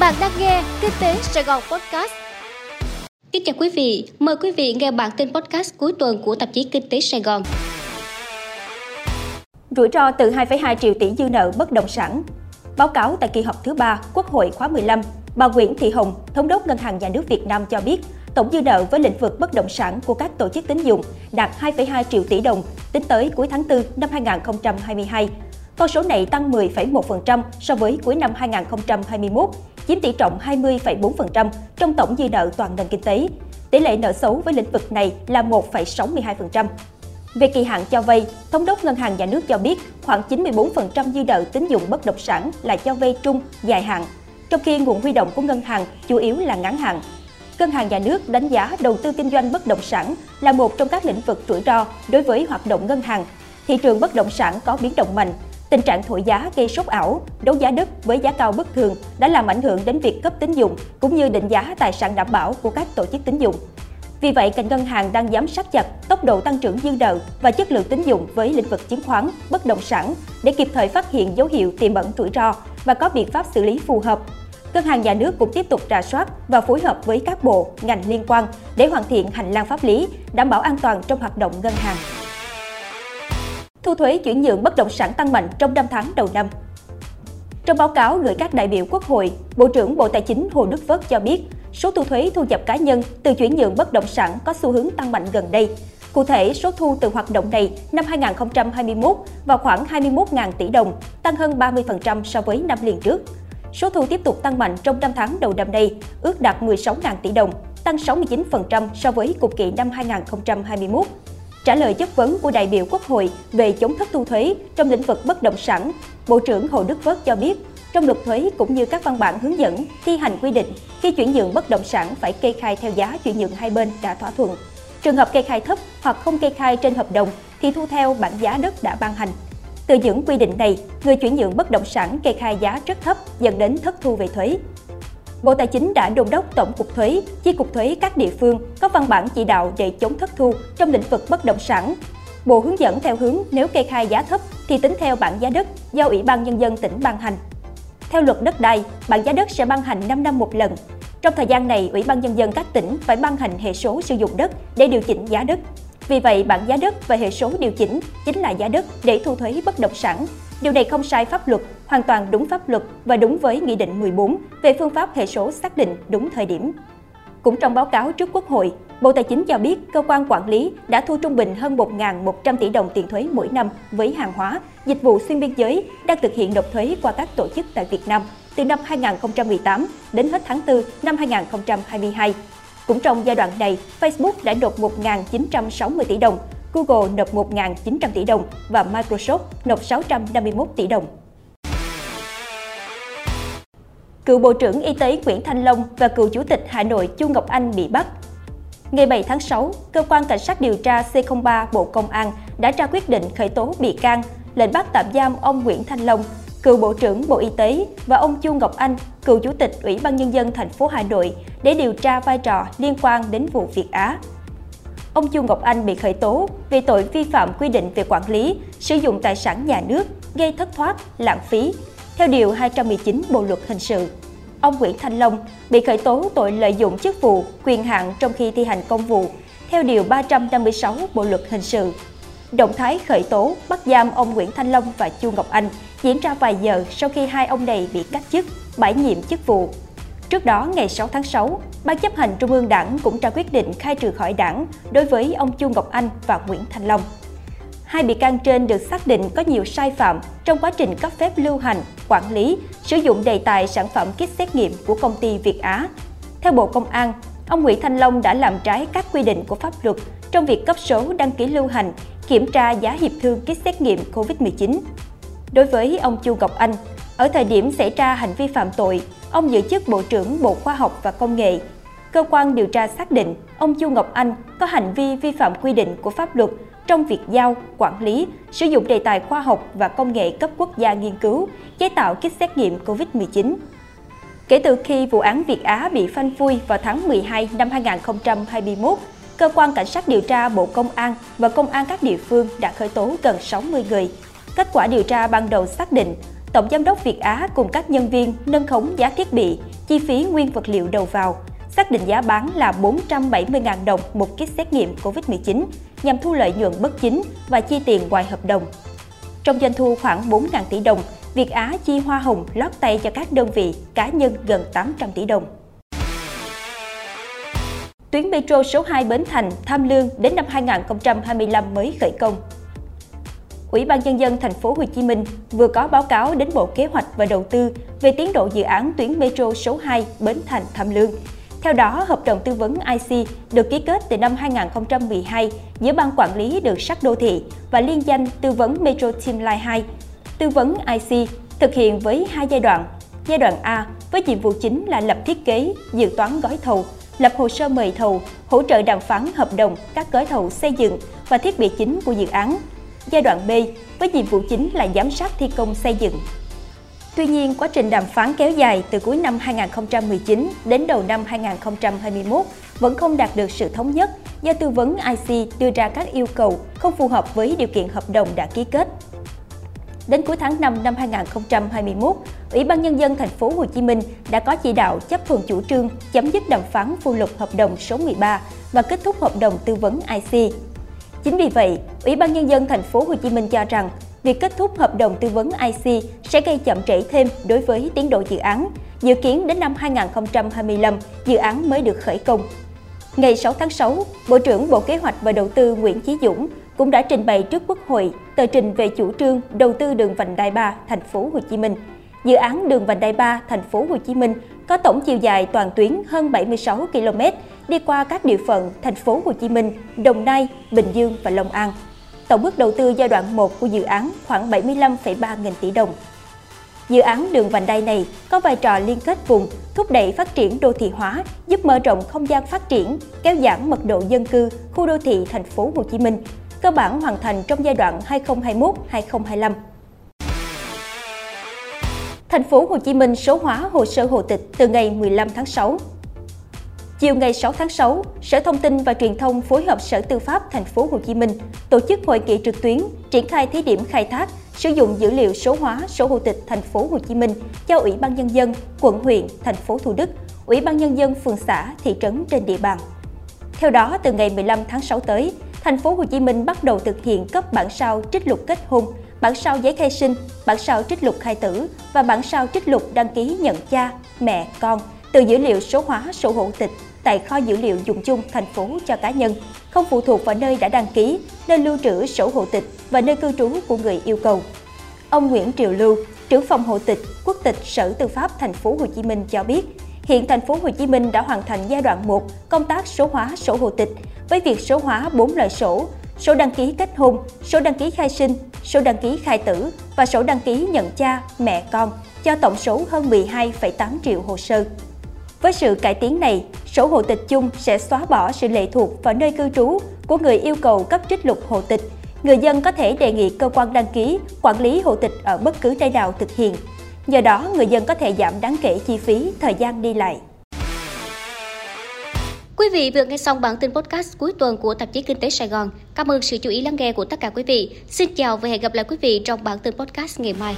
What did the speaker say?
Bạn đang nghe Kinh tế Sài Gòn Podcast. Kính chào quý vị, mời quý vị nghe bản tin podcast cuối tuần của tạp chí Kinh tế Sài Gòn. Rủi ro từ 2,2 triệu tỷ dư nợ bất động sản. Báo cáo tại kỳ họp thứ 3 Quốc hội khóa 15, bà Nguyễn Thị Hồng, Thống đốc Ngân hàng Nhà nước Việt Nam cho biết, tổng dư nợ với lĩnh vực bất động sản của các tổ chức tín dụng đạt 2,2 triệu tỷ đồng tính tới cuối tháng 4 năm 2022. Con số này tăng 10,1% so với cuối năm 2021, chiếm tỷ trọng 20,4% trong tổng dư nợ toàn nền kinh tế. Tỷ lệ nợ xấu với lĩnh vực này là 1,62%. Về kỳ hạn cho vay, Thống đốc Ngân hàng Nhà nước cho biết khoảng 94% dư nợ tín dụng bất động sản là cho vay trung, dài hạn, trong khi nguồn huy động của ngân hàng chủ yếu là ngắn hạn. Ngân hàng Nhà nước đánh giá đầu tư kinh doanh bất động sản là một trong các lĩnh vực rủi ro đối với hoạt động ngân hàng. Thị trường bất động sản có biến động mạnh, Tình trạng thổi giá gây sốc ảo, đấu giá đất với giá cao bất thường đã làm ảnh hưởng đến việc cấp tín dụng cũng như định giá tài sản đảm bảo của các tổ chức tín dụng. Vì vậy, ngành ngân hàng đang giám sát chặt tốc độ tăng trưởng dư nợ và chất lượng tín dụng với lĩnh vực chứng khoán, bất động sản để kịp thời phát hiện dấu hiệu tiềm ẩn rủi ro và có biện pháp xử lý phù hợp. Ngân hàng nhà nước cũng tiếp tục rà soát và phối hợp với các bộ, ngành liên quan để hoàn thiện hành lang pháp lý, đảm bảo an toàn trong hoạt động ngân hàng. Thu thuế chuyển nhượng bất động sản tăng mạnh trong 5 tháng đầu năm. Trong báo cáo gửi các đại biểu Quốc hội, Bộ trưởng Bộ Tài chính Hồ Đức Phước cho biết, số thu thuế thu nhập cá nhân từ chuyển nhượng bất động sản có xu hướng tăng mạnh gần đây. Cụ thể, số thu từ hoạt động này năm 2021 vào khoảng 21.000 tỷ đồng, tăng hơn 30% so với năm liền trước. Số thu tiếp tục tăng mạnh trong 5 tháng đầu năm nay, ước đạt 16.000 tỷ đồng, tăng 69% so với cùng kỳ năm 2021. Trả lời chất vấn của đại biểu Quốc hội về chống thất thu thuế trong lĩnh vực bất động sản, Bộ trưởng Hồ Đức phước cho biết, trong luật thuế cũng như các văn bản hướng dẫn thi hành quy định, khi chuyển nhượng bất động sản phải kê khai theo giá chuyển nhượng hai bên đã thỏa thuận. Trường hợp kê khai thấp hoặc không kê khai trên hợp đồng thì thu theo bản giá đất đã ban hành. Từ những quy định này, người chuyển nhượng bất động sản kê khai giá rất thấp dẫn đến thất thu về thuế. Bộ Tài chính đã đôn đốc Tổng cục Thuế, Chi cục Thuế các địa phương có văn bản chỉ đạo để chống thất thu trong lĩnh vực bất động sản. Bộ hướng dẫn theo hướng nếu kê khai giá thấp thì tính theo bảng giá đất do Ủy ban Nhân dân tỉnh ban hành. Theo luật đất đai, bảng giá đất sẽ ban hành 5 năm một lần. Trong thời gian này, Ủy ban Nhân dân các tỉnh phải ban hành hệ số sử dụng đất để điều chỉnh giá đất. Vì vậy, bảng giá đất và hệ số điều chỉnh chính là giá đất để thu thuế bất động sản. Điều này không sai pháp luật, hoàn toàn đúng pháp luật và đúng với Nghị định 14 về phương pháp hệ số xác định đúng thời điểm. Cũng trong báo cáo trước Quốc hội, Bộ Tài chính cho biết cơ quan quản lý đã thu trung bình hơn 1.100 tỷ đồng tiền thuế mỗi năm với hàng hóa, dịch vụ xuyên biên giới đang thực hiện nộp thuế qua các tổ chức tại Việt Nam từ năm 2018 đến hết tháng 4 năm 2022. Cũng trong giai đoạn này, Facebook đã nộp 1.960 tỷ đồng, Google nộp 1.900 tỷ đồng và Microsoft nộp 651 tỷ đồng. Cựu Bộ trưởng Y tế Nguyễn Thanh Long và cựu Chủ tịch Hà Nội Chu Ngọc Anh bị bắt. Ngày 7 tháng 6, Cơ quan Cảnh sát điều tra C03 Bộ Công an đã ra quyết định khởi tố bị can, lệnh bắt tạm giam ông Nguyễn Thanh Long, cựu Bộ trưởng Bộ Y tế và ông Chu Ngọc Anh, cựu Chủ tịch Ủy ban Nhân dân thành phố Hà Nội để điều tra vai trò liên quan đến vụ Việt Á. Ông Chu Ngọc Anh bị khởi tố về tội vi phạm quy định về quản lý, sử dụng tài sản nhà nước, gây thất thoát, lãng phí, theo Điều 219 Bộ Luật Hình sự. Ông Nguyễn Thanh Long bị khởi tố tội lợi dụng chức vụ, quyền hạn trong khi thi hành công vụ, theo Điều 356 Bộ Luật Hình sự. Động thái khởi tố, bắt giam ông Nguyễn Thanh Long và Chu Ngọc Anh diễn ra vài giờ sau khi hai ông này bị cách chức, bãi nhiệm chức vụ. Trước đó, ngày 6 tháng 6, Ban chấp hành Trung ương Đảng cũng ra quyết định khai trừ khỏi đảng đối với ông Chu Ngọc Anh và Nguyễn Thanh Long. Hai bị can trên được xác định có nhiều sai phạm trong quá trình cấp phép lưu hành, quản lý, sử dụng đề tài sản phẩm kit xét nghiệm của công ty Việt Á. Theo Bộ Công an, ông Nguyễn Thanh Long đã làm trái các quy định của pháp luật trong việc cấp số đăng ký lưu hành, kiểm tra giá hiệp thương kit xét nghiệm COVID-19. Đối với ông Chu Ngọc Anh, ở thời điểm xảy ra hành vi phạm tội, ông giữ chức Bộ trưởng Bộ Khoa học và Công nghệ. Cơ quan điều tra xác định ông Chu Ngọc Anh có hành vi vi phạm quy định của pháp luật trong việc giao, quản lý, sử dụng đề tài khoa học và công nghệ cấp quốc gia nghiên cứu, chế tạo kit xét nghiệm COVID-19. Kể từ khi vụ án Việt Á bị phanh phui vào tháng 12 năm 2021, Cơ quan Cảnh sát điều tra Bộ Công an và Công an các địa phương đã khởi tố gần 60 người. Kết quả điều tra ban đầu xác định, Tổng Giám đốc Việt Á cùng các nhân viên nâng khống giá thiết bị, chi phí nguyên vật liệu đầu vào, xác định giá bán là 470.000 đồng một kit xét nghiệm COVID-19 nhằm thu lợi nhuận bất chính và chi tiền ngoài hợp đồng. Trong doanh thu khoảng 4.000 tỷ đồng, Việt Á chi hoa hồng lót tay cho các đơn vị, cá nhân gần 800 tỷ đồng. Tuyến metro số 2 Bến Thành, Tham Lương đến năm 2025 mới khởi công. Ủy ban nhân dân thành phố Hồ Chí Minh vừa có báo cáo đến Bộ Kế hoạch và Đầu tư về tiến độ dự án tuyến metro số 2 Bến Thành Tham Lương. Theo đó, hợp đồng tư vấn IC được ký kết từ năm 2012 giữa Ban Quản lý Đường sắt Đô thị và liên danh tư vấn Metro Team Line 2. Tư vấn IC thực hiện với hai giai đoạn. Giai đoạn A với nhiệm vụ chính là lập thiết kế, dự toán gói thầu, lập hồ sơ mời thầu, hỗ trợ đàm phán hợp đồng các gói thầu xây dựng và thiết bị chính của dự án. Giai đoạn B với nhiệm vụ chính là giám sát thi công xây dựng. Tuy nhiên, quá trình đàm phán kéo dài từ cuối năm 2019 đến đầu năm 2021 vẫn không đạt được sự thống nhất do tư vấn IC đưa ra các yêu cầu không phù hợp với điều kiện hợp đồng đã ký kết. Đến cuối tháng 5 năm 2021, Ủy ban nhân dân thành phố Hồ Chí Minh đã có chỉ đạo chấp thuận chủ trương chấm dứt đàm phán phụ lục hợp đồng số 13 và kết thúc hợp đồng tư vấn IC. Chính vì vậy, Ủy ban nhân dân thành phố Hồ Chí Minh cho rằng việc kết thúc hợp đồng tư vấn IC sẽ gây chậm trễ thêm đối với tiến độ dự án. Dự kiến đến năm 2025, dự án mới được khởi công. Ngày 6 tháng 6, Bộ trưởng Bộ Kế hoạch và Đầu tư Nguyễn Chí Dũng cũng đã trình bày trước Quốc hội tờ trình về chủ trương đầu tư đường vành đai 3 thành phố Hồ Chí Minh. Dự án đường vành đai 3 thành phố Hồ Chí Minh có tổng chiều dài toàn tuyến hơn 76 km, đi qua các địa phận thành phố Hồ Chí Minh, Đồng Nai, Bình Dương và Long An. Tổng mức đầu tư giai đoạn 1 của dự án khoảng 75,3 nghìn tỷ đồng. Dự án đường vành đai này có vai trò liên kết vùng, thúc đẩy phát triển đô thị hóa, giúp mở rộng không gian phát triển, kéo giảm mật độ dân cư, khu đô thị thành phố Hồ Chí Minh, cơ bản hoàn thành trong giai đoạn 2021-2025. Thành phố Hồ Chí Minh số hóa hồ sơ hộ tịch từ ngày 15 tháng 6. Chiều ngày 6 tháng 6, Sở Thông tin và Truyền thông phối hợp Sở Tư pháp Thành phố Hồ Chí Minh tổ chức hội nghị trực tuyến triển khai thí điểm khai thác sử dụng dữ liệu số hóa sổ hộ tịch Thành phố Hồ Chí Minh cho Ủy ban nhân dân, quận huyện, thành phố Thủ Đức, Ủy ban nhân dân phường xã, thị trấn trên địa bàn. Theo đó, từ ngày 15 tháng 6 tới, Thành phố Hồ Chí Minh bắt đầu thực hiện cấp bản sao trích lục kết hôn, bản sao giấy khai sinh, bản sao trích lục khai tử và bản sao trích lục đăng ký nhận cha, mẹ, con từ dữ liệu số hóa sổ hộ tịch tại kho dữ liệu dùng chung thành phố cho cá nhân, không phụ thuộc vào nơi đã đăng ký, nơi lưu trữ sổ hộ tịch và nơi cư trú của người yêu cầu. Ông Nguyễn Triều Lưu, trưởng phòng hộ tịch, quốc tịch Sở Tư pháp thành phố Hồ Chí Minh cho biết, hiện thành phố Hồ Chí Minh đã hoàn thành giai đoạn 1 công tác số hóa sổ hộ tịch với việc số hóa 4 loại sổ, sổ đăng ký kết hôn, sổ đăng ký khai sinh, sổ đăng ký khai tử và sổ đăng ký nhận cha, mẹ con cho tổng số hơn 12,8 triệu hồ sơ. Với sự cải tiến này, sổ hộ tịch chung sẽ xóa bỏ sự lệ thuộc vào nơi cư trú của người yêu cầu cấp trích lục hộ tịch. Người dân có thể đề nghị cơ quan đăng ký, quản lý hộ tịch ở bất cứ nơi nào thực hiện. Nhờ đó, người dân có thể giảm đáng kể chi phí, thời gian đi lại. Quý vị vừa nghe xong bản tin podcast cuối tuần của tạp chí Kinh tế Sài Gòn. Cảm ơn sự chú ý lắng nghe của tất cả quý vị. Xin chào và hẹn gặp lại quý vị trong bản tin podcast ngày mai.